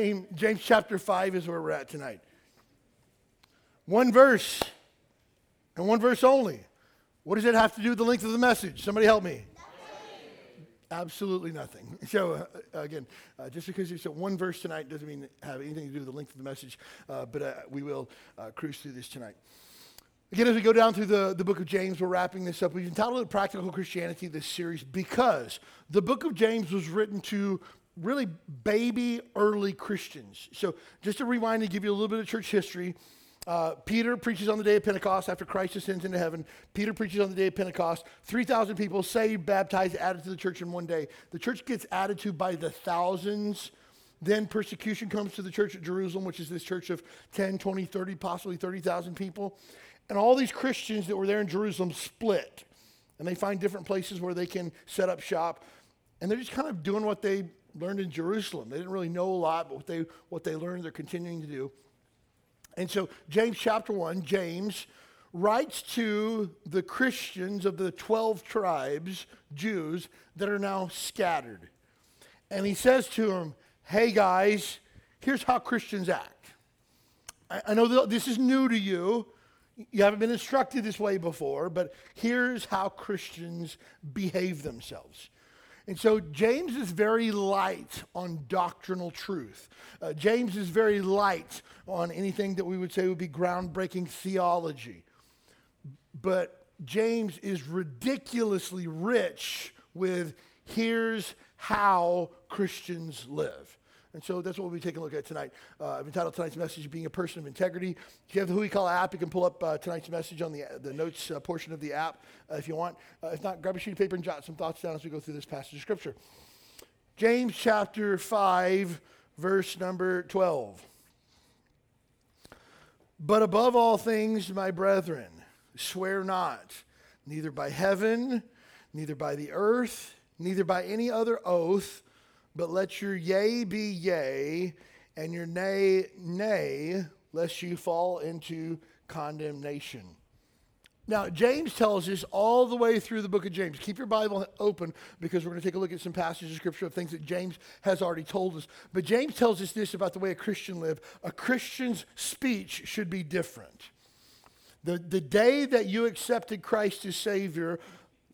James, James chapter 5 is where we're at tonight. One verse, and one verse only. What does it have to do with the length of the message? Somebody help me. Absolutely nothing. So, uh, again, uh, just because it's one verse tonight doesn't mean have anything to do with the length of the message, uh, but uh, we will uh, cruise through this tonight. Again, as we go down through the, the book of James, we're wrapping this up. We've entitled it Practical Christianity, this series, because the book of James was written to really baby early Christians. So, just to rewind and give you a little bit of church history, uh, Peter preaches on the day of Pentecost after Christ ascends into heaven. Peter preaches on the day of Pentecost. 3,000 people saved, baptized, added to the church in one day. The church gets added to by the thousands. Then persecution comes to the church at Jerusalem, which is this church of 10, 20, 30, possibly 30,000 people. And all these Christians that were there in Jerusalem split. And they find different places where they can set up shop. And they're just kind of doing what they learned in Jerusalem. They didn't really know a lot, but what they, what they learned, they're continuing to do. And so, James chapter 1, James writes to the Christians of the 12 tribes, Jews, that are now scattered. And he says to them, Hey guys, here's how Christians act. I, I know this is new to you. You haven't been instructed this way before, but here's how Christians behave themselves. And so James is very light on doctrinal truth. Uh, James is very light on anything that we would say would be groundbreaking theology. But James is ridiculously rich with here's how Christians live. And so that's what we'll be taking a look at tonight. Uh, I've entitled tonight's message, Being a Person of Integrity. If you have the Huikala app, you can pull up uh, tonight's message on the, the notes uh, portion of the app uh, if you want. Uh, if not, grab a sheet of paper and jot some thoughts down as we go through this passage of Scripture. James chapter 5, verse number 12. But above all things, my brethren, swear not, neither by heaven, neither by the earth, neither by any other oath but let your yea be yea, and your nay, nay, lest you fall into condemnation. Now, James tells us all the way through the book of James. Keep your Bible open because we're going to take a look at some passages of scripture of things that James has already told us. But James tells us this about the way a Christian live. A Christian's speech should be different. The, the day that you accepted Christ as Savior,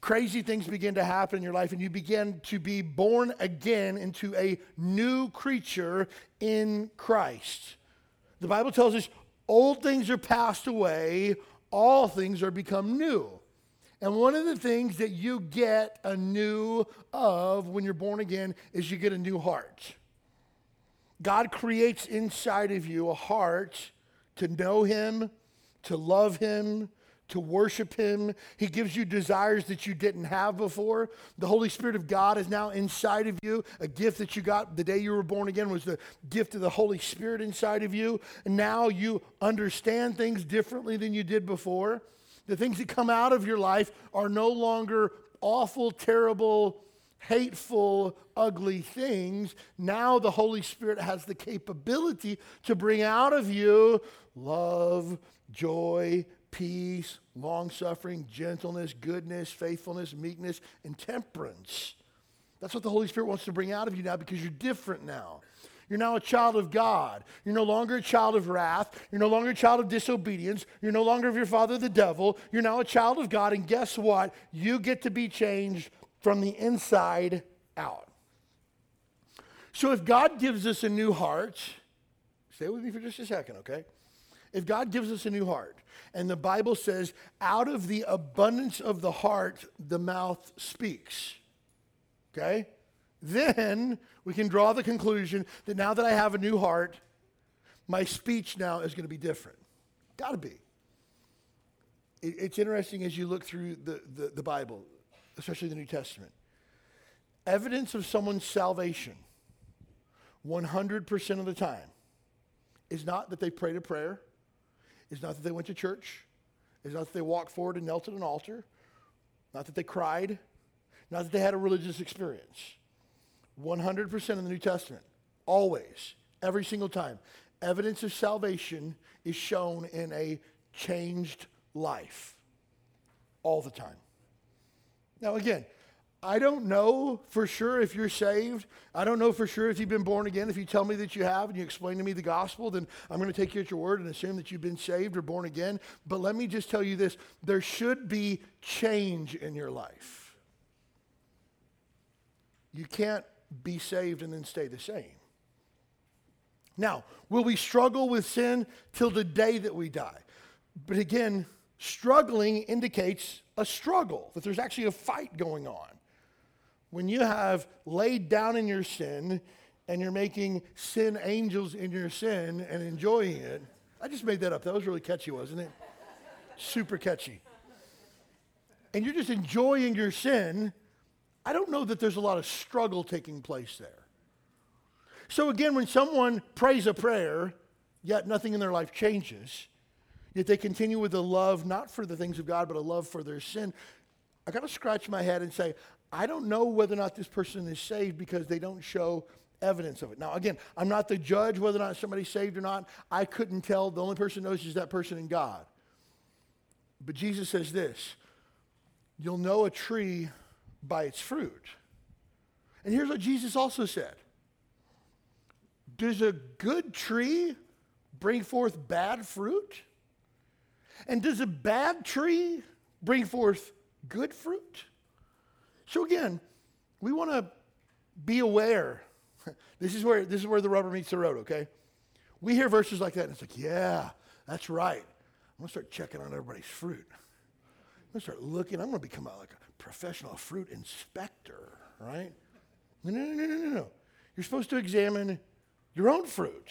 crazy things begin to happen in your life and you begin to be born again into a new creature in Christ. The Bible tells us old things are passed away, all things are become new. And one of the things that you get a new of when you're born again is you get a new heart. God creates inside of you a heart to know Him, to love Him, to worship Him. He gives you desires that you didn't have before. The Holy Spirit of God is now inside of you. A gift that you got the day you were born again was the gift of the Holy Spirit inside of you. And now you understand things differently than you did before. The things that come out of your life are no longer awful, terrible, hateful, ugly things. Now the Holy Spirit has the capability to bring out of you love, joy, peace, long suffering, gentleness, goodness, faithfulness, meekness, and temperance. That's what the Holy Spirit wants to bring out of you now because you're different now. You're now a child of God. You're no longer a child of wrath. You're no longer a child of disobedience. You're no longer of your father, the devil. You're now a child of God. And guess what? You get to be changed from the inside out. So if God gives us a new heart, stay with me for just a second, okay? If God gives us a new heart, and the Bible says, out of the abundance of the heart, the mouth speaks. Okay? Then we can draw the conclusion that now that I have a new heart, my speech now is going to be different. Got to be. it's interesting as you look through the, the, the Bible, especially the New Testament. Evidence of someone's salvation, 100% of the time, is not that they prayed a prayer, is not that they went to church, It's not that they walked forward and knelt at an altar, not that they cried, not that they had a religious experience. 100% in the New Testament, always, every single time, evidence of salvation is shown in a changed life. All the time. Now, again, I don't know for sure if you're saved. I don't know for sure if you've been born again. If you tell me that you have and you explain to me the gospel, then I'm going to take you at your word and assume that you've been saved or born again. But let me just tell you this there should be change in your life. You can't be saved and then stay the same. Now, will we struggle with sin till the day that we die? But again, struggling indicates a struggle, that there's actually a fight going on. When you have laid down in your sin and you're making sin angels in your sin and enjoying it, I just made that up. That was really catchy, wasn't it? Super catchy. And you're just enjoying your sin, I don't know that there's a lot of struggle taking place there. So again, when someone prays a prayer, yet nothing in their life changes, yet they continue with a love not for the things of God, but a love for their sin, I got to scratch my head and say, I don't know whether or not this person is saved because they don't show evidence of it. Now, again, I'm not the judge whether or not somebody's saved or not. I couldn't tell. The only person who knows is that person and God. But Jesus says this You'll know a tree by its fruit. And here's what Jesus also said Does a good tree bring forth bad fruit? And does a bad tree bring forth good fruit? So again, we want to be aware. this is where this is where the rubber meets the road, okay? We hear verses like that, and it's like, yeah, that's right. I'm gonna start checking on everybody's fruit. I'm gonna start looking. I'm gonna become a, like a professional fruit inspector, right? No, no, no, no, no, no. You're supposed to examine your own fruit.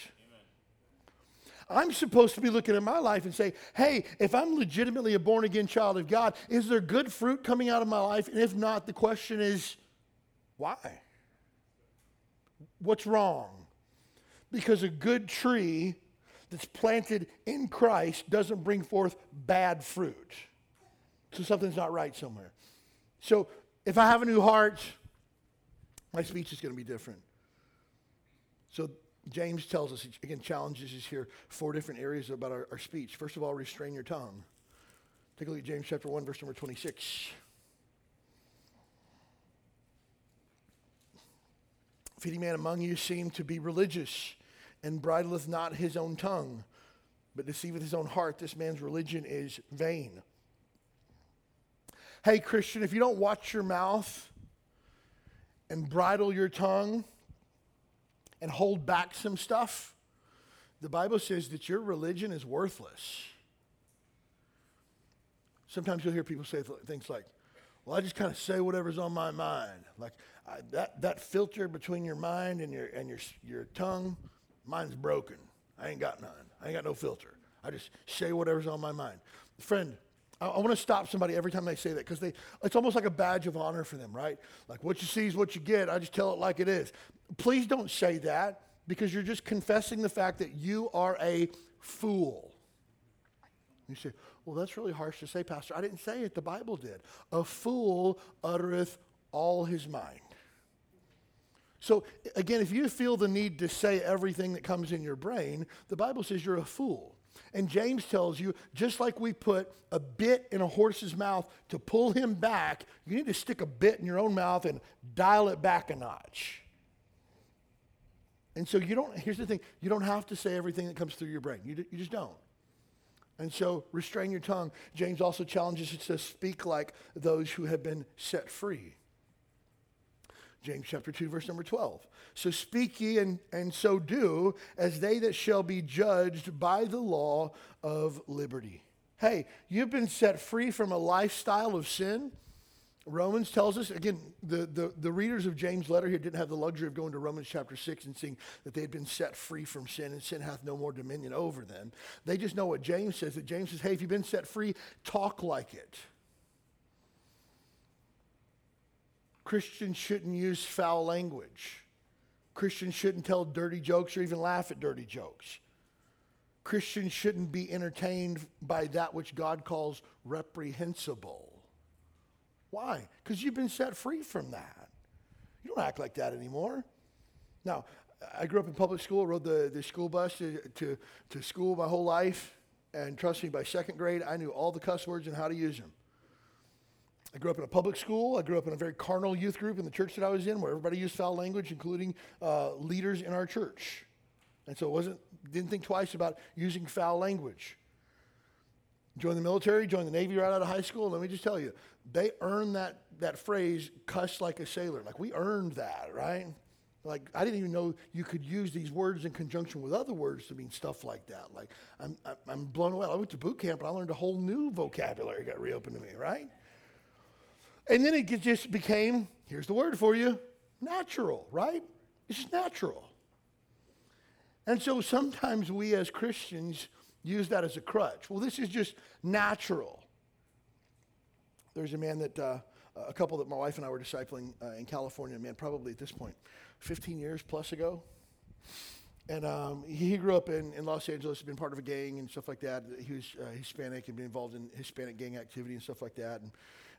I'm supposed to be looking at my life and say, hey, if I'm legitimately a born again child of God, is there good fruit coming out of my life? And if not, the question is, why? What's wrong? Because a good tree that's planted in Christ doesn't bring forth bad fruit. So something's not right somewhere. So if I have a new heart, my speech is going to be different. So James tells us, again, challenges us here, four different areas about our, our speech. First of all, restrain your tongue. Take a look at James chapter 1, verse number 26. If any man among you seem to be religious and bridleth not his own tongue, but deceiveth his own heart, this man's religion is vain. Hey, Christian, if you don't watch your mouth and bridle your tongue, and hold back some stuff, the Bible says that your religion is worthless. Sometimes you'll hear people say things like, well, I just kind of say whatever's on my mind. Like I, that, that filter between your mind and your, and your, your tongue, mine's broken. I ain't got none. I ain't got no filter. I just say whatever's on my mind. Friend, I, I want to stop somebody every time they say that because it's almost like a badge of honor for them, right? Like what you see is what you get. I just tell it like it is. Please don't say that because you're just confessing the fact that you are a fool. You say, well, that's really harsh to say, Pastor. I didn't say it, the Bible did. A fool uttereth all his mind. So, again, if you feel the need to say everything that comes in your brain, the Bible says you're a fool. And James tells you just like we put a bit in a horse's mouth to pull him back, you need to stick a bit in your own mouth and dial it back a notch. And so you don't, here's the thing you don't have to say everything that comes through your brain. You, you just don't. And so restrain your tongue. James also challenges us to speak like those who have been set free. James chapter 2, verse number 12. So speak ye and, and so do as they that shall be judged by the law of liberty. Hey, you've been set free from a lifestyle of sin. Romans tells us, again, the, the, the, readers of James' letter here didn't have the luxury of going to Romans chapter 6 and seeing that they had been set free from sin and sin hath no more dominion over them. They just know what James says, that James says, hey, if you've been set free, talk like it. Christians shouldn't use foul language. Christians shouldn't tell dirty jokes or even laugh at dirty jokes. Christians shouldn't be entertained by that which God calls reprehensible. Why? Because you've been set free from that. You don't act like that anymore. Now, I grew up in public school, rode the, the school bus to, to, to school my whole life. And trust me, by second grade, I knew all the cuss words and how to use them. I grew up in a public school. I grew up in a very carnal youth group in the church that I was in, where everybody used foul language, including uh, leaders in our church. And so it wasn't, didn't think twice about using foul language. Joined the military, joined the Navy right out of high school. Let me just tell you, they earned that, that phrase, cuss like a sailor. Like we earned that, right? Like, I didn't even know you could use these words in conjunction with other words to mean stuff like that. Like, I'm, I'm blown away. I went to boot camp and I learned a whole new vocabulary got reopened to me, right? And then it just became, here's the word for you, natural, right? It's natural. And so sometimes we as Christians use that as a crutch. Well, this is just natural. There's a man that, uh, a couple that my wife and I were discipling uh, in California, man, probably at this point, 15 years plus ago. And um, he grew up in, in Los Angeles, had been part of a gang and stuff like that. He was uh, Hispanic and been involved in Hispanic gang activity and stuff like that. And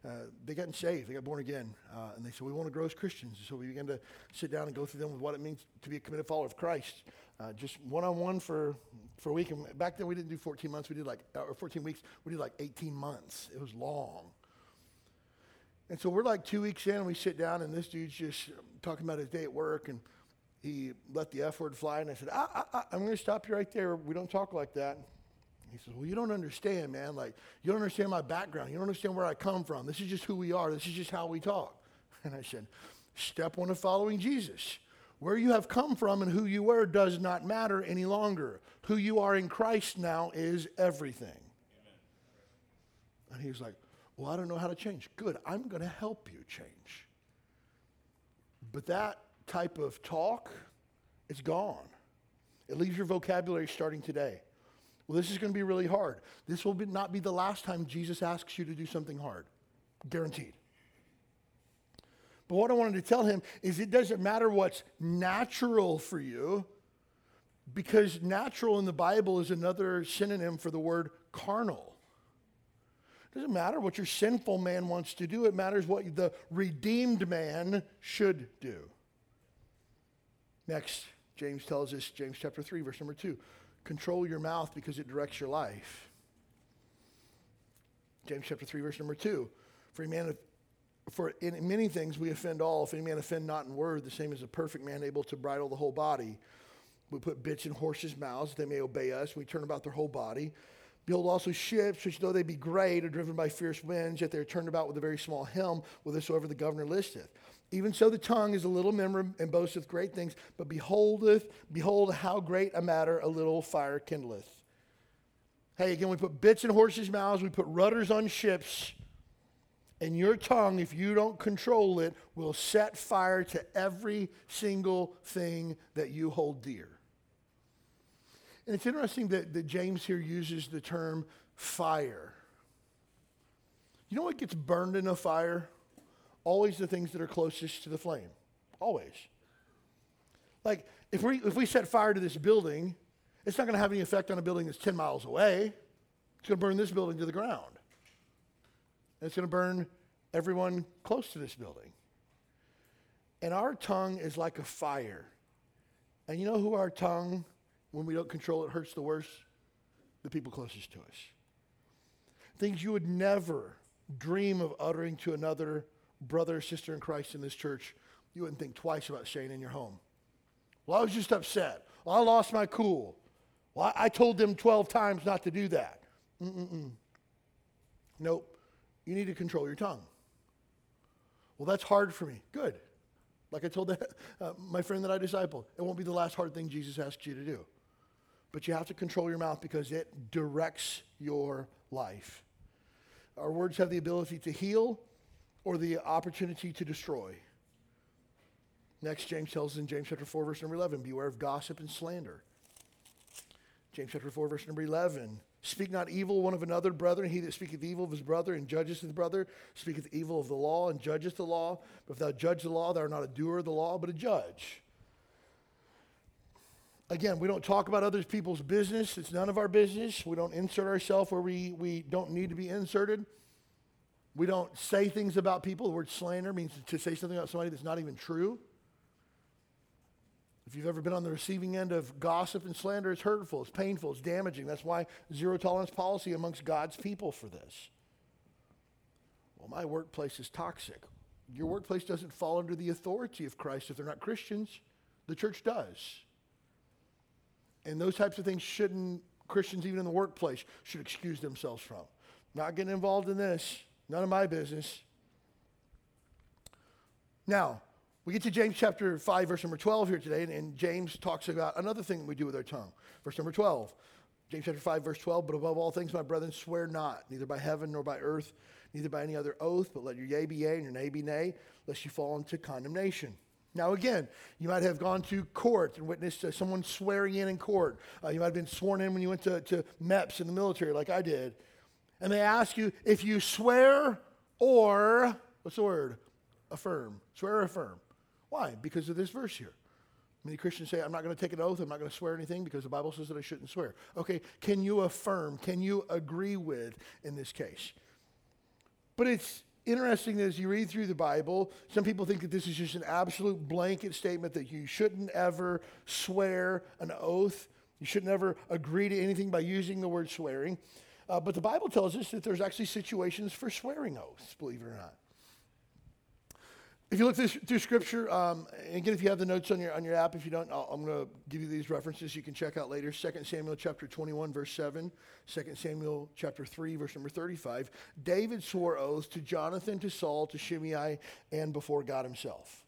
uh, they got saved, they got born again. Uh, and they said, We want to grow as Christians. So we began to sit down and go through them with what it means to be a committed follower of Christ. Uh, just one on one for for a week. And back then we didn't do 14 months, we did like, or 14 weeks, we did like 18 months. It was long. And so we're like two weeks in, and we sit down, and this dude's just talking about his day at work, and he let the F word fly, and I said, ah, ah, ah, I'm going to stop you right there. We don't talk like that. He says, Well, you don't understand, man. Like, you don't understand my background. You don't understand where I come from. This is just who we are. This is just how we talk. And I said, Step one of following Jesus. Where you have come from and who you were does not matter any longer. Who you are in Christ now is everything. Amen. And he was like, Well, I don't know how to change. Good. I'm going to help you change. But that type of talk, it's gone. It leaves your vocabulary starting today. Well, this is going to be really hard. This will be, not be the last time Jesus asks you to do something hard. Guaranteed. But what I wanted to tell him is it doesn't matter what's natural for you, because natural in the Bible is another synonym for the word carnal. It doesn't matter what your sinful man wants to do, it matters what the redeemed man should do. Next, James tells us, James chapter 3, verse number 2 control your mouth because it directs your life. James chapter 3, verse number 2. For a man, for in many things we offend all. If any man offend not in word, the same as a perfect man able to bridle the whole body. We put bits in horses' mouths, they may obey us. We turn about their whole body. Build also ships, which though they be great, are driven by fierce winds, yet they are turned about with a very small helm, whithersoever the governor listeth. Even so, the tongue is a little member and boasteth great things, but beholdeth, behold how great a matter a little fire kindleth. Hey, again, we put bits in horses' mouths, we put rudders on ships, and your tongue, if you don't control it, will set fire to every single thing that you hold dear. And it's interesting that, that James here uses the term fire. You know what gets burned in a fire? Always the things that are closest to the flame. Always. Like, if we, if we set fire to this building, it's not going to have any effect on a building that's 10 miles away. It's going to burn this building to the ground. And it's going to burn everyone close to this building. And our tongue is like a fire. And you know who our tongue when we don't control it hurts the worst? The people closest to us. Things you would never dream of uttering to another brother sister in Christ in this church, you wouldn't think twice about saying in your home. Well, I was just upset. Well, I lost my cool. Well, I, told them 12 times not to do that. Mm-mm-mm. Nope. You need to control your tongue. Well, that's hard for me. Good. Like I told uh, my friend that I discipled, it won't be the last hard thing Jesus asks you to do. But you have to control your mouth because it directs your life. Our words have the ability to heal or the opportunity to destroy. Next, James tells us in James chapter 4, verse number 11, beware of gossip and slander. James chapter 4, verse number 11, speak not evil one of another, brethren. He that speaketh evil of his brother and judgeth his brother speaketh evil of the law and judgeth the law. But if thou judge the law, thou art not a doer of the law, but a judge. again, we don't talk about other people's business. It's none of our business. We don't insert ourselves where we, we don't need to be inserted. We don't say things about people. The word slander means to say something about somebody that's not even true. If you've ever been on the receiving end of gossip and slander, it's hurtful, it's painful, it's damaging. That's why zero tolerance policy amongst God's people for this. Well, my workplace is toxic. Your workplace doesn't fall under the authority of Christ if they're not Christians. The church does. And those types of things shouldn't, Christians, even in the workplace, should excuse themselves from. Not getting involved in this. None of my business. Now, we get to James chapter 5, verse number 12 here today, and, and James talks about another thing we do with our tongue. Verse number 12. James chapter 5, verse 12, but above all things, my brethren, swear not, neither by heaven nor by earth, neither by any other oath, but let your yea be yea and your nay be nay, lest you fall into condemnation. Now, again, you might have gone to court and witnessed uh, someone swearing in in court. Uh, you might have been sworn in when you went to, to MEPS in the military, like I did. And they ask you if you swear or, what's the word? Affirm. Swear or affirm. Why? Because of this verse here. Many Christians say, I'm not going to take an oath, I'm not going to swear anything because the Bible says that I shouldn't swear. Okay, can you affirm? Can you agree with in this case? But it's interesting that as you read through the Bible, some people think that this is just an absolute blanket statement that you shouldn't ever swear an oath. You should never agree to anything by using the word swearing. Uh, but the Bible tells us that there's actually situations for swearing oaths, believe it or not. If you look through, through Scripture, um, again, if you have the notes on your on your app, if you don't, i am going to give you these references you can check out later. 2 Samuel chapter 21, verse 7. 2 Samuel chapter 3, verse number 35. David swore oaths to Jonathan, to Saul, to Shimei, and before God himself.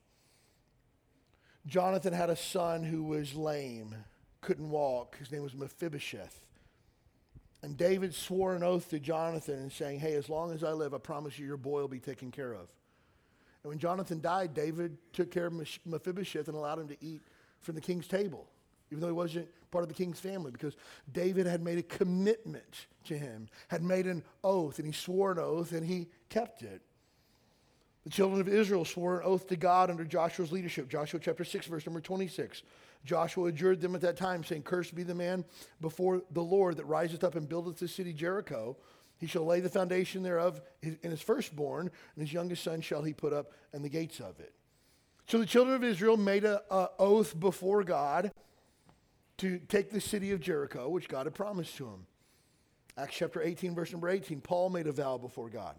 Jonathan had a son who was lame, couldn't walk. His name was Mephibosheth. And David swore an oath to Jonathan and saying, Hey, as long as I live, I promise you your boy will be taken care of. And when Jonathan died, David took care of Mephibosheth and allowed him to eat from the king's table, even though he wasn't part of the king's family, because David had made a commitment to him, had made an oath, and he swore an oath, and he kept it. The children of Israel swore an oath to God under Joshua's leadership. Joshua chapter 6, verse number 26. Joshua adjured them at that time, saying, Cursed be the man before the Lord that riseth up and buildeth the city Jericho. He shall lay the foundation thereof in his firstborn, and his youngest son shall he put up and the gates of it. So the children of Israel made an oath before God to take the city of Jericho, which God had promised to him. Acts chapter 18, verse number 18, Paul made a vow before God.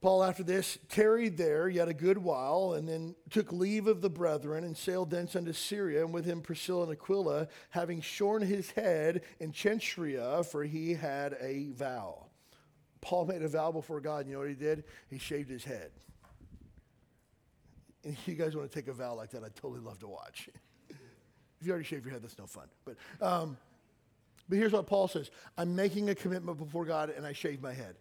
Paul, after this, tarried there yet a good while, and then took leave of the brethren, and sailed thence unto Syria, and with him Priscilla and Aquila, having shorn his head in Cenchrea, for he had a vow. Paul made a vow before God, and you know what he did? He shaved his head. And you guys want to take a vow like that, I'd totally love to watch. if you already shaved your head, that's no fun. But, um, but here's what Paul says I'm making a commitment before God, and I shave my head.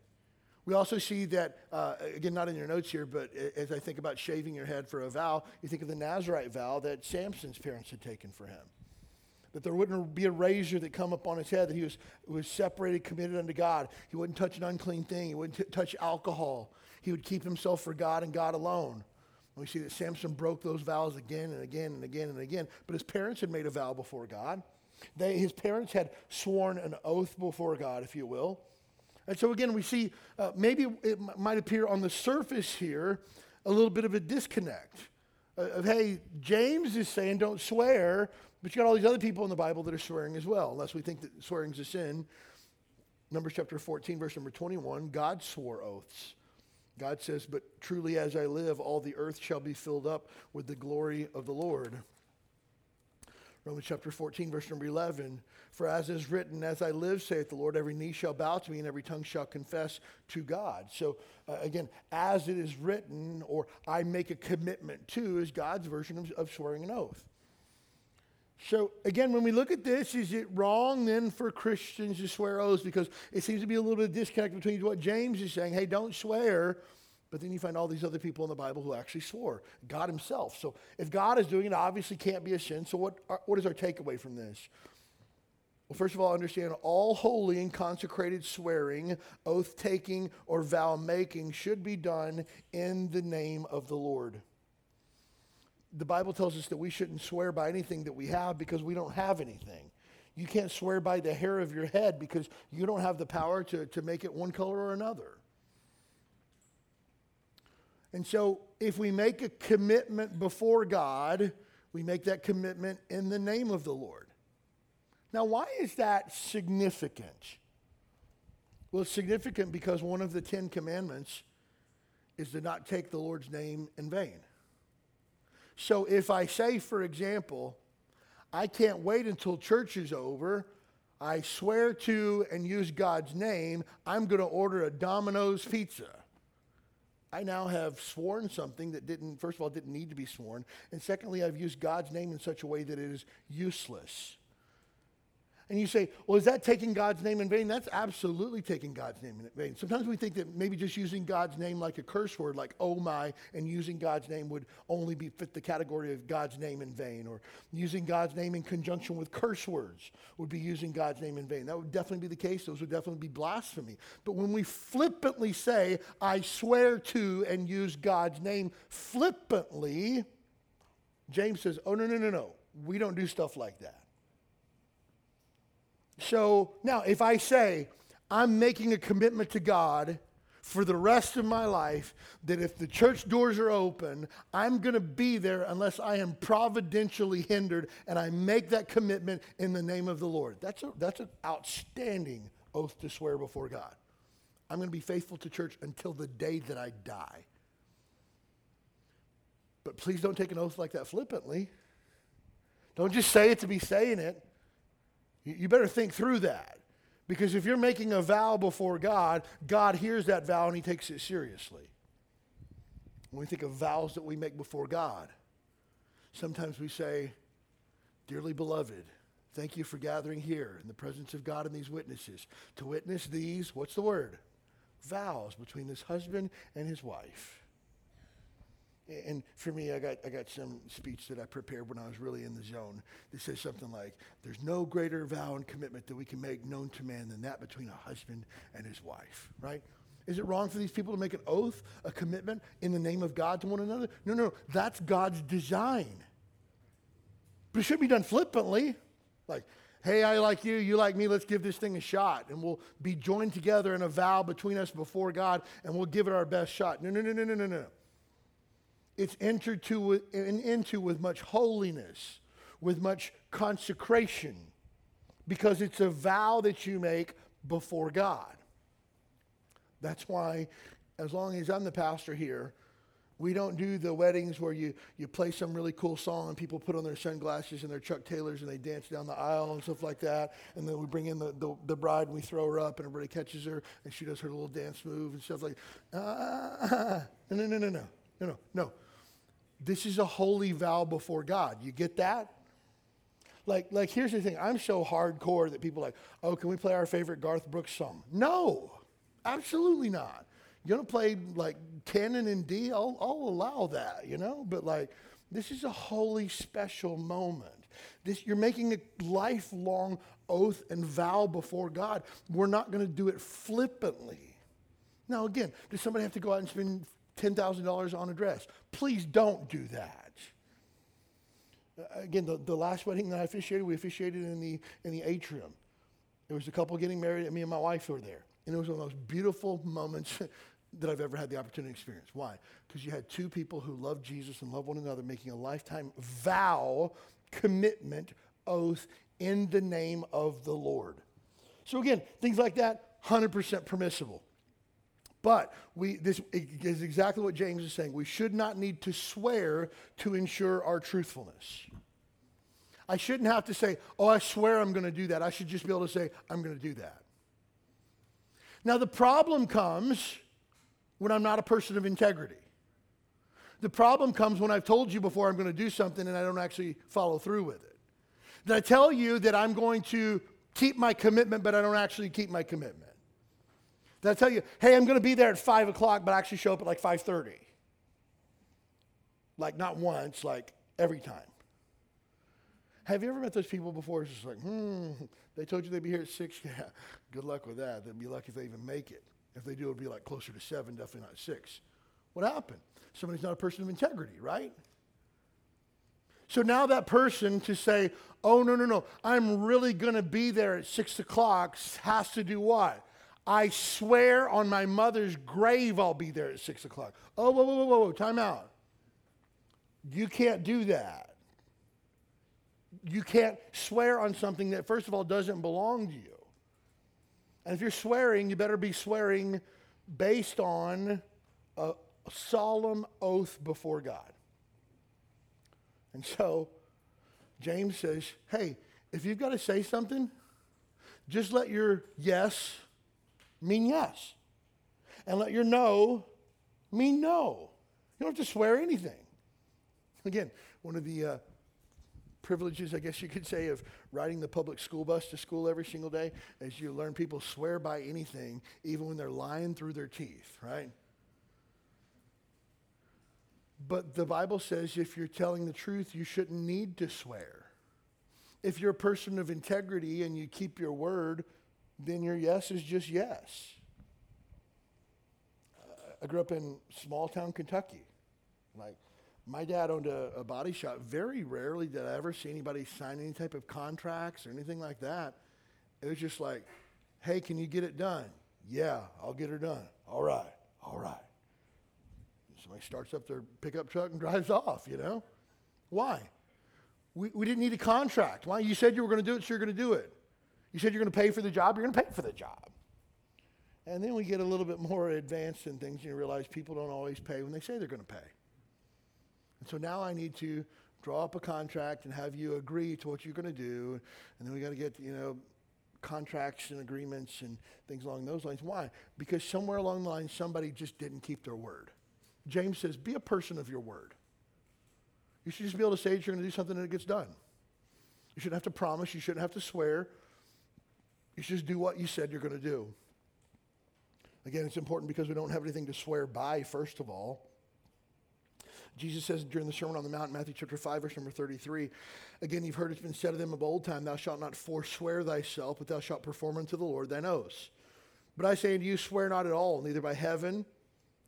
We also see that, uh, again, not in your notes here, but as I think about shaving your head for a vow, you think of the Nazarite vow that Samson's parents had taken for him. That there wouldn't be a razor that come upon his head, that he was, was separated, committed unto God. He wouldn't touch an unclean thing, he wouldn't t- touch alcohol. He would keep himself for God and God alone. And we see that Samson broke those vows again and again and again and again. But his parents had made a vow before God. They, his parents had sworn an oath before God, if you will. And so again, we see uh, maybe it m- might appear on the surface here a little bit of a disconnect. Uh, of hey, James is saying don't swear, but you got all these other people in the Bible that are swearing as well, unless we think that swearing is a sin. Numbers chapter 14, verse number 21, God swore oaths. God says, But truly as I live, all the earth shall be filled up with the glory of the Lord. Romans chapter 14, verse number 11. For as is written, as I live, saith the Lord, every knee shall bow to me and every tongue shall confess to God. So uh, again, as it is written, or I make a commitment to, is God's version of, of swearing an oath. So again, when we look at this, is it wrong then for Christians to swear oaths? Because it seems to be a little bit of disconnect between what James is saying, hey, don't swear, but then you find all these other people in the Bible who actually swore, God Himself. So if God is doing it, obviously can't be a sin. So what, are, what is our takeaway from this? Well, first of all, understand all holy and consecrated swearing, oath taking, or vow making should be done in the name of the Lord. the Bible tells us that we shouldn't swear by anything that we have because we don't have anything. You can't swear by the hair of your head because you don't have the power to, to make it one color or another. And so, if we make a commitment before God, we make that commitment in the name of the Lord. Now, why is that significant? Well, it's significant because one of the Ten Commandments is to not take the Lord's name in vain. So, if I say, for example, I can't wait until church is over. I swear to and use God's name, I'm going to order a Domino's pizza. I now have sworn something that didn't, first of all, didn't need to be sworn. And secondly, I've used God's name in such a way that it is useless. And you say, well, is that taking God's name in vain? That's absolutely taking God's name in vain. Sometimes we think that maybe just using God's name like a curse word, like oh my, and using God's name would only be fit the category of God's name in vain. Or using God's name in conjunction with curse words would be using God's name in vain. That would definitely be the case. Those would definitely be blasphemy. But when we flippantly say, I swear to and use God's name flippantly, James says, oh, no, no, no, no. We don't do stuff like that. So now, if I say, I'm making a commitment to God for the rest of my life that if the church doors are open, I'm going to be there unless I am providentially hindered, and I make that commitment in the name of the Lord. That's, a, that's an outstanding oath to swear before God. I'm going to be faithful to church until the day that I die. But please don't take an oath like that flippantly. Don't just say it to be saying it. You better think through that. Because if you're making a vow before God, God hears that vow and he takes it seriously. When we think of vows that we make before God, sometimes we say, Dearly beloved, thank you for gathering here in the presence of God and these witnesses to witness these, what's the word? Vows between this husband and his wife. And for me, I got, I got some speech that I prepared when I was really in the zone that says something like, There's no greater vow and commitment that we can make known to man than that between a husband and his wife, right? Is it wrong for these people to make an oath, a commitment in the name of God to one another? No, no, no. that's God's design. But it should be done flippantly. Like, hey, I like you, you like me, let's give this thing a shot. And we'll be joined together in a vow between us before God, and we'll give it our best shot. No, no, no, no, no, no, no it's entered to with, into with much holiness, with much consecration, because it's a vow that you make before God. That's why, as long as I'm the pastor here, we don't do the weddings where you, you play some really cool song and people put on their sunglasses and their Chuck Taylors and they dance down the aisle and stuff like that. And then we bring in the, the, the bride and we throw her up and everybody catches her and she does her little dance move and stuff like that. Uh, no, no, no, no, no, no, no. This is a holy vow before God. You get that? Like, like here's the thing. I'm so hardcore that people are like, oh, can we play our favorite Garth Brooks song? No, absolutely not. You're gonna play like Canon in D, I'll, I'll allow that, you know? But like, this is a holy, special moment. This, you're making a lifelong oath and vow before God. We're not gonna do it flippantly. Now, again, does somebody have to go out and spend $10,000 on a dress. Please don't do that. Uh, again, the, the last wedding that I officiated, we officiated in the, in the atrium. There was a couple getting married, and me and my wife were there. And it was one of the most beautiful moments that I've ever had the opportunity to experience. Why? Because you had two people who love Jesus and love one another making a lifetime vow, commitment, oath in the name of the Lord. So again, things like that, 100% permissible. But we, this is exactly what James is saying. We should not need to swear to ensure our truthfulness. I shouldn't have to say, oh, I swear I'm going to do that. I should just be able to say, I'm going to do that. Now, the problem comes when I'm not a person of integrity. The problem comes when I've told you before I'm going to do something and I don't actually follow through with it. Did I tell you that I'm going to keep my commitment, but I don't actually keep my commitment? I tell you, hey, I'm going to be there at 5 o'clock, but I actually show up at like 5.30? Like not once, like every time. Have you ever met those people before? It's just like, hmm, they told you they'd be here at 6? Yeah, good luck with that. They'd be lucky if they even make it. If they do, it'll be like closer to 7, definitely not 6. What happened? Somebody's not a person of integrity, right? So now that person to say, oh, no, no, no, I'm really going to be there at six o'clock has to do what? I swear on my mother's grave I'll be there at six o'clock. Oh, whoa, whoa, whoa, whoa, time out. You can't do that. You can't swear on something that, first of all, doesn't belong to you. And if you're swearing, you better be swearing based on a solemn oath before God. And so James says, hey, if you've got to say something, just let your yes mean yes. And let your no mean no. You don't have to swear anything. Again, one of the uh, privileges, I guess you could say, of riding the public school bus to school every single day is you learn people swear by anything, even when they're lying through their teeth, right? But the Bible says if you're telling the truth, you shouldn't need to swear. If you're a person of integrity and you keep your word, then your yes is just yes. I grew up in small town Kentucky. Like, my dad owned a, a, body shop. Very rarely did I ever see anybody sign any type of contracts or anything like that. It was just like, hey, can you get it done? Yeah, I'll get her done. All right, all right. Somebody starts up their pickup truck and drives off, you know? Why? We, we didn't need a contract. Why? You said you were going to do it, so you're going to do it. You said you're going to pay for the job, you're going to pay for the job. And then we get a little bit more advanced in things and you realize people don't always pay when they say they're going to pay. And so now I need to draw up a contract and have you agree to what you're going to do. And then we got to get, you know, contracts and agreements and things along those lines. Why? Because somewhere along the line, somebody just didn't keep their word. James says, be a person of your word. You should just be able to say that you're going to do something and it gets done. You shouldn't have to promise. You shouldn't have to swear. You should just do what you said you're going to do. Again, it's important because we don't have anything to swear by, first of all. Jesus says during the Sermon on the Mount, Matthew chapter 5, verse number 33, again, you've heard it's been said of them of old time, Thou shalt not forswear thyself, but thou shalt perform unto the Lord thine oaths. But I say unto you, swear not at all, neither by heaven,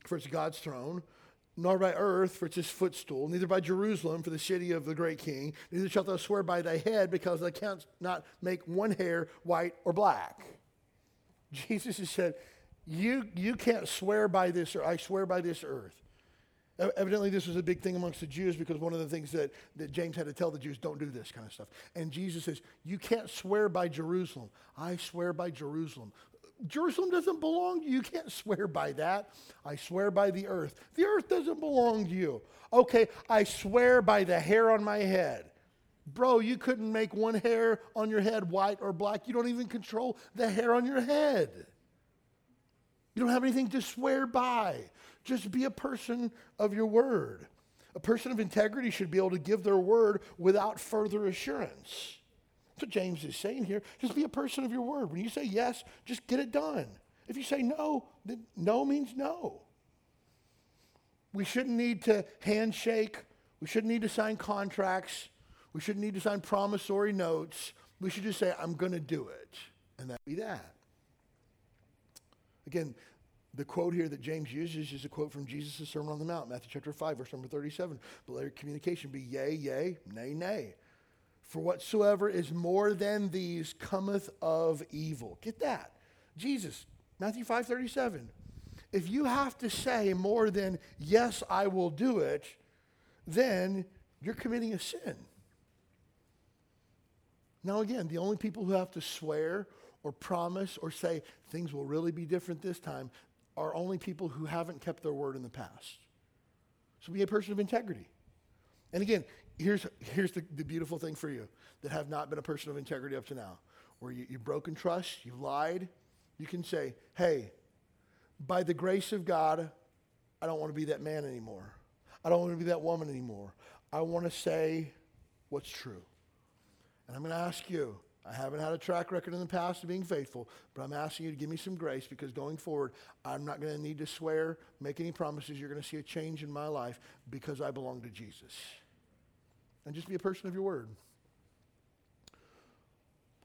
for it's God's throne, nor by earth, for it's footstool, neither by Jerusalem, for the city of the great king, neither shalt thou swear by thy head, because thou canst not make one hair white or black. Jesus has said, you, you can't swear by this, or I swear by this earth. Evidently, this was a big thing amongst the Jews because one of the things that, that James had to tell the Jews, don't do this kind of stuff. And Jesus says, You can't swear by Jerusalem. I swear by Jerusalem. Jerusalem doesn't belong to you. You can't swear by that. I swear by the earth. The earth doesn't belong to you. Okay, I swear by the hair on my head. Bro, you couldn't make one hair on your head white or black. You don't even control the hair on your head. You don't have anything to swear by. Just be a person of your word. A person of integrity should be able to give their word without further assurance. That's what James is saying here. Just be a person of your word. When you say yes, just get it done. If you say no, then no means no. We shouldn't need to handshake. We shouldn't need to sign contracts. We shouldn't need to sign promissory notes. We should just say, I'm going to do it. And that be that. Again, the quote here that James uses is a quote from Jesus' Sermon on the Mount, Matthew chapter 5, verse number 37. But let your communication be yea, yea, nay, nay. For whatsoever is more than these cometh of evil. Get that. Jesus, Matthew 5, 37. If you have to say more than, yes, I will do it, then you're committing a sin. Now, again, the only people who have to swear or promise or say things will really be different this time are only people who haven't kept their word in the past. So be a person of integrity. And again, here's, here's the, the beautiful thing for you that have not been a person of integrity up to now, where you, you've broken trust, you've lied. You can say, hey, by the grace of God, I don't want to be that man anymore. I don't want to be that woman anymore. I want to say what's true. And I'm going to ask you, I haven't had a track record in the past of being faithful, but I'm asking you to give me some grace because going forward, I'm not going to need to swear, make any promises. You're going to see a change in my life because I belong to Jesus. And just be a person of your word.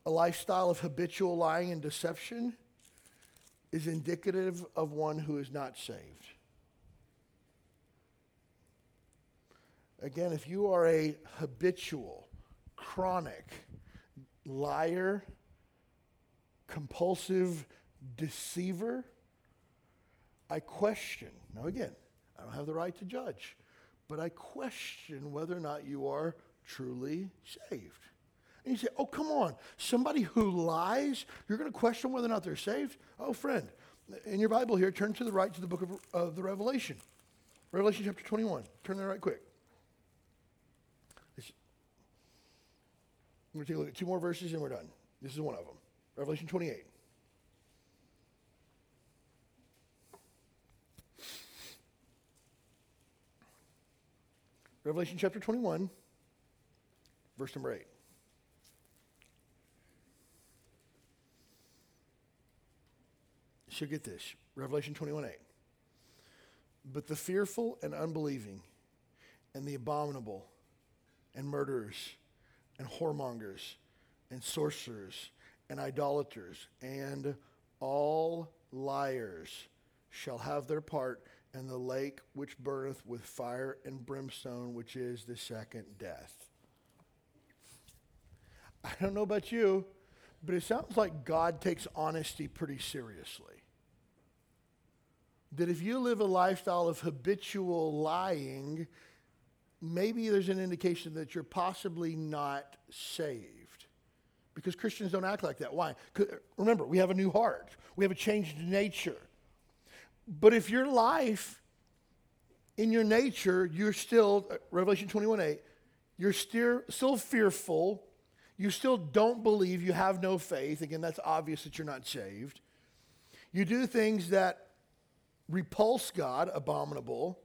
A lifestyle of habitual lying and deception is indicative of one who is not saved. Again, if you are a habitual, chronic liar, compulsive deceiver, I question. Now, again, I don't have the right to judge, but I question whether or not you are truly saved. And you say, oh, come on. Somebody who lies, you're going to question whether or not they're saved? Oh, friend, in your Bible here, turn to the right to the book of uh, the Revelation. Revelation chapter 21. Turn there right quick. I'm going to take a look at two more verses and we're done. This is one of them. Revelation 28. Revelation chapter 21, verse number 8. She'll get this. Revelation 21 8. But the fearful and unbelieving, and the abominable, and murderers, and whoremongers, and sorcerers, and idolaters, and all liars shall have their part in the lake which burneth with fire and brimstone, which is the second death. I don't know about you, but it sounds like God takes honesty pretty seriously. That if you live a lifestyle of habitual lying, maybe there's an indication that you're possibly not saved. Because Christians don't act like that. Why? Remember, we have a new heart, we have a changed nature. But if your life, in your nature, you're still, Revelation 21 8, you're still, still fearful, you still don't believe, you have no faith. Again, that's obvious that you're not saved. You do things that repulse God, abominable.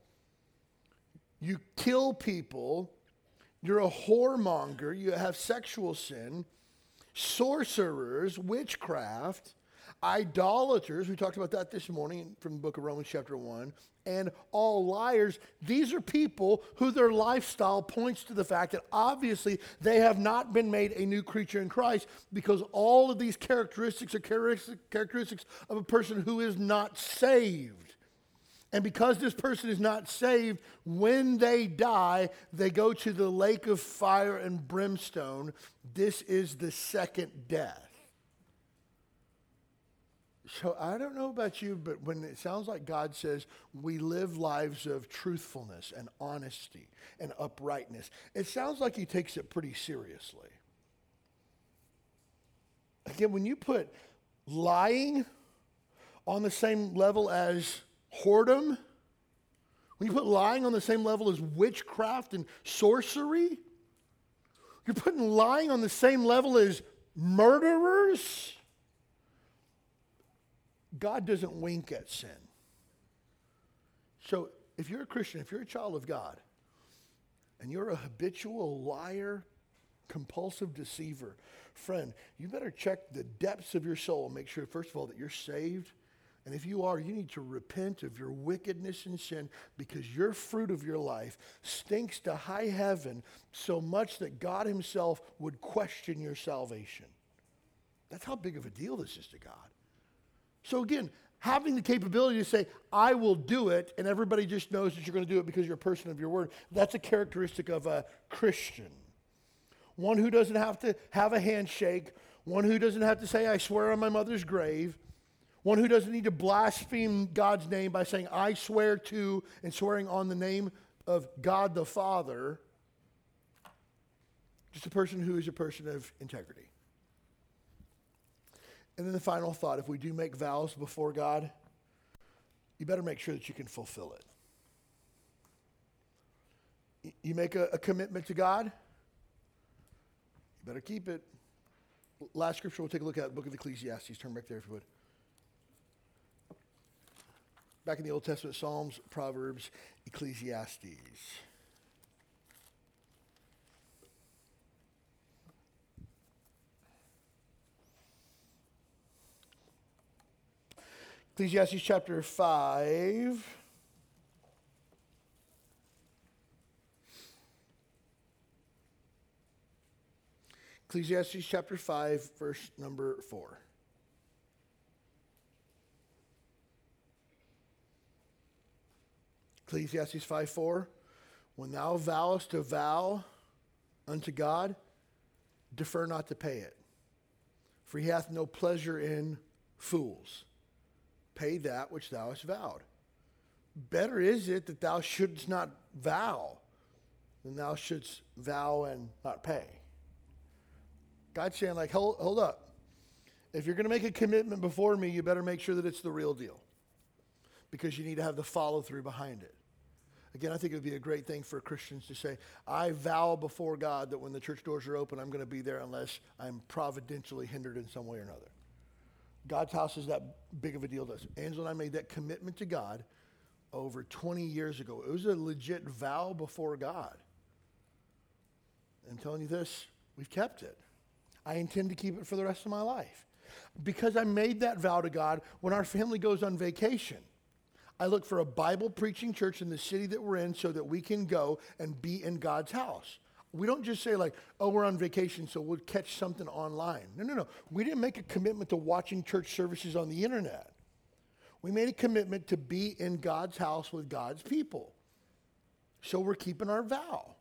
You kill people. You're a whoremonger. You have sexual sin. Sorcerers, witchcraft idolaters, we talked about that this morning from the book of Romans, chapter 1, and all liars. These are people who their lifestyle points to the fact that obviously they have not been made a new creature in Christ because all of these characteristics are characteristics of a person who is not saved. And because this person is not saved, when they die, they go to the lake of fire and brimstone. This is the second death. So I don't know about you, but when it sounds like God says we live lives of truthfulness and honesty and uprightness, it sounds like he takes it pretty seriously. Again, when you put lying on the same level as whoredom, when you put lying on the same level as witchcraft and sorcery, you're putting lying on the same level as murderers God doesn't wink at sin. So if you're a Christian, if you're a child of God, and you're a habitual liar, compulsive deceiver, friend, you better check the depths of your soul and make sure, first of all, that you're saved. And if you are, you need to repent of your wickedness and sin because your fruit of your life stinks to high heaven so much that God Himself would question your salvation. That's how big of a deal this is to God. So again, having the capability to say, I will do it, and everybody just knows that you're going to do it because you're a person of your word, that's a characteristic of a Christian. One who doesn't have to have a handshake, one who doesn't have to say, I swear on my mother's grave, one who doesn't need to blaspheme God's name by saying, I swear to, and swearing on the name of God the Father. Just a person who is a person of integrity. And then the final thought if we do make vows before God, you better make sure that you can fulfill it. You make a, a commitment to God, you better keep it. Last scripture we'll take a look at the book of Ecclesiastes. Turn back there if you would. Back in the Old Testament, Psalms, Proverbs, Ecclesiastes. Ecclesiastes chapter 5. Ecclesiastes chapter 5, verse number 4. Ecclesiastes 5 4. When thou vowest a vow unto God, defer not to pay it. For he hath no pleasure in fools. Pay that which thou hast vowed. Better is it that thou shouldst not vow than thou shouldst vow and not pay. God's saying, like, hold, hold up. If you're going to make a commitment before me, you better make sure that it's the real deal because you need to have the follow through behind it. Again, I think it would be a great thing for Christians to say, I vow before God that when the church doors are open, I'm going to be there unless I'm providentially hindered in some way or another. God's house is that big of a deal to us. Angela and I made that commitment to God over 20 years ago. It was a legit vow before God. I'm telling you this, we've kept it. I intend to keep it for the rest of my life. Because I made that vow to God when our family goes on vacation. I look for a Bible preaching church in the city that we're in so that we can go and be in God's house. We don't just say, like, oh, we're on vacation, so we'll catch something online. No, no, no. We didn't make a commitment to watching church services on the internet. We made a commitment to be in God's house with God's people. So we're keeping our vow.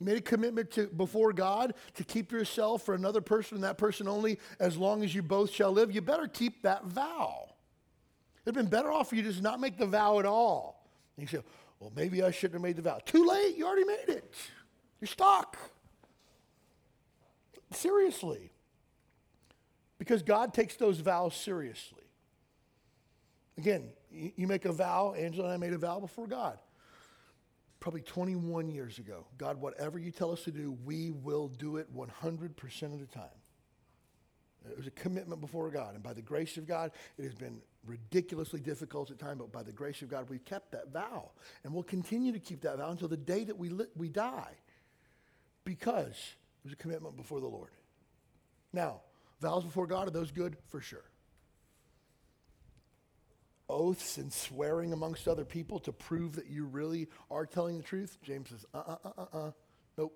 You made a commitment to before God to keep yourself for another person and that person only as long as you both shall live. You better keep that vow. It'd been better off for you to just not make the vow at all. And you say, well, maybe I shouldn't have made the vow. Too late. You already made it. You're stuck. Seriously. Because God takes those vows seriously. Again, you make a vow. Angela and I made a vow before God. Probably 21 years ago. God, whatever you tell us to do, we will do it 100% of the time. It was a commitment before God. And by the grace of God, it has been ridiculously difficult at times, but by the grace of God, we've kept that vow. And we'll continue to keep that vow until the day that we, li- we die because it was a commitment before the Lord. Now, vows before God, are those good? For sure. Oaths and swearing amongst other people to prove that you really are telling the truth? James says, uh uh uh uh uh. Nope.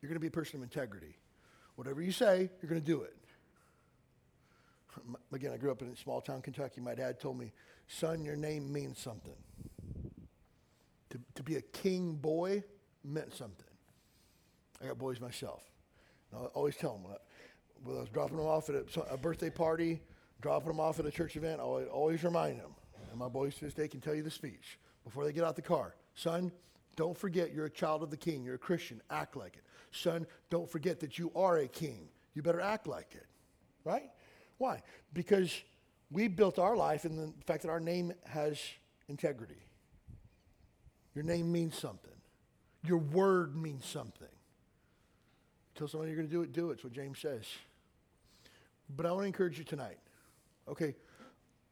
You're going to be a person of integrity. Whatever you say, you're going to do it again, I grew up in a small town, Kentucky. My dad told me, son, your name means something. To, to be a king boy meant something. I got boys myself. And I always tell them, when I, was dropping them off at a, a, birthday party, dropping them off at a church event, I always, always remind them, and my boys to this day can tell you the speech before they get out the car. Son, don't forget you're a child of the king. You're a Christian. Act like it. Son, don't forget that you are a king. You better act like it. Right? Why? Because we built our life in the fact that our name has integrity. Your name means something. Your word means something. Tell somebody you're going to do it, do it. It's what James says. But I want to encourage you tonight. Okay,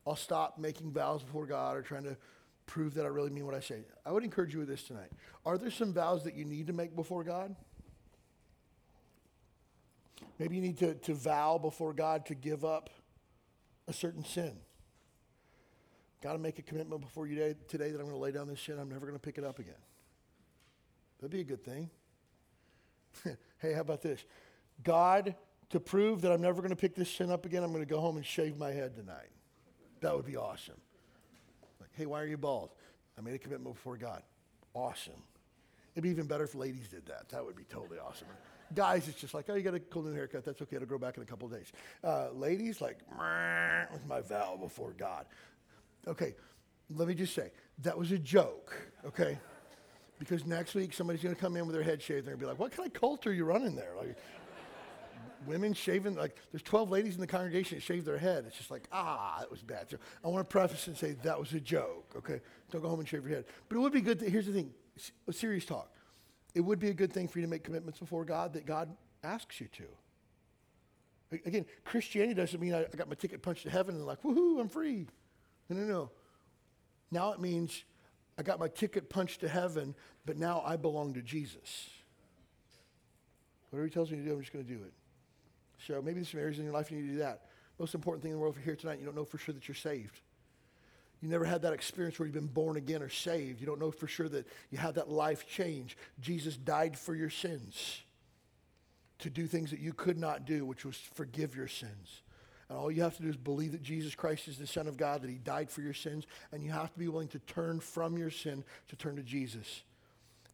I'll stop making vows before God or trying to prove that I really mean what I say. I would encourage you with this tonight. Are there some vows that you need to make before God? Maybe you need to, to vow before God to give up a certain sin. Got to make a commitment before you today, today that I'm going to lay down this sin. I'm never going to pick it up again. That'd be a good thing. hey, how about this? God, to prove that I'm never going to pick this sin up again, I'm going to go home and shave my head tonight. That would be awesome. Like, hey, why are you bald? I made a commitment before God. Awesome. It'd be even better if ladies did that. That would be totally awesome. Guys, it's just like, oh, you got a cool new haircut. That's okay. It'll grow back in a couple days. Uh, ladies, like, with my vow before God. Okay, let me just say, that was a joke, okay? Because next week somebody's going to come in with their head shaved. They're going to be like, what kind of cult are you running there? Like, women shaving, like, there's 12 ladies in the congregation that shave their head. It's just like, ah, that was bad. So I want to preface and say that was a joke, okay? Don't go home and shave your head. But it would be good. To, here's the thing a serious talk it would be a good thing for you to make commitments before God that God asks you to. Again, Christianity doesn't mean I, I got my ticket punched to heaven and like, woohoo, I'm free. No, no, no. Now it means I got my ticket punched to heaven, but now I belong to Jesus. Whatever he tells me to do, I'm just going to do it. So maybe there's some areas in your life you need to do that. Most important thing in the world for here tonight, you don't know for sure that you're saved. You never had that experience where you've been born again or saved. You don't know for sure that you had that life change. Jesus died for your sins to do things that you could not do, which was forgive your sins. And all you have to do is believe that Jesus Christ is the Son of God, that He died for your sins, and you have to be willing to turn from your sin to turn to Jesus.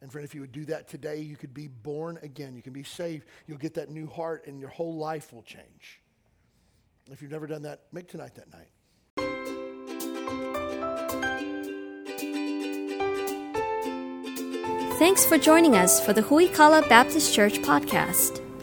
And friend, if you would do that today, you could be born again. You can be saved. You'll get that new heart, and your whole life will change. If you've never done that, make tonight that night. Thanks for joining us for the Huikala Baptist Church podcast.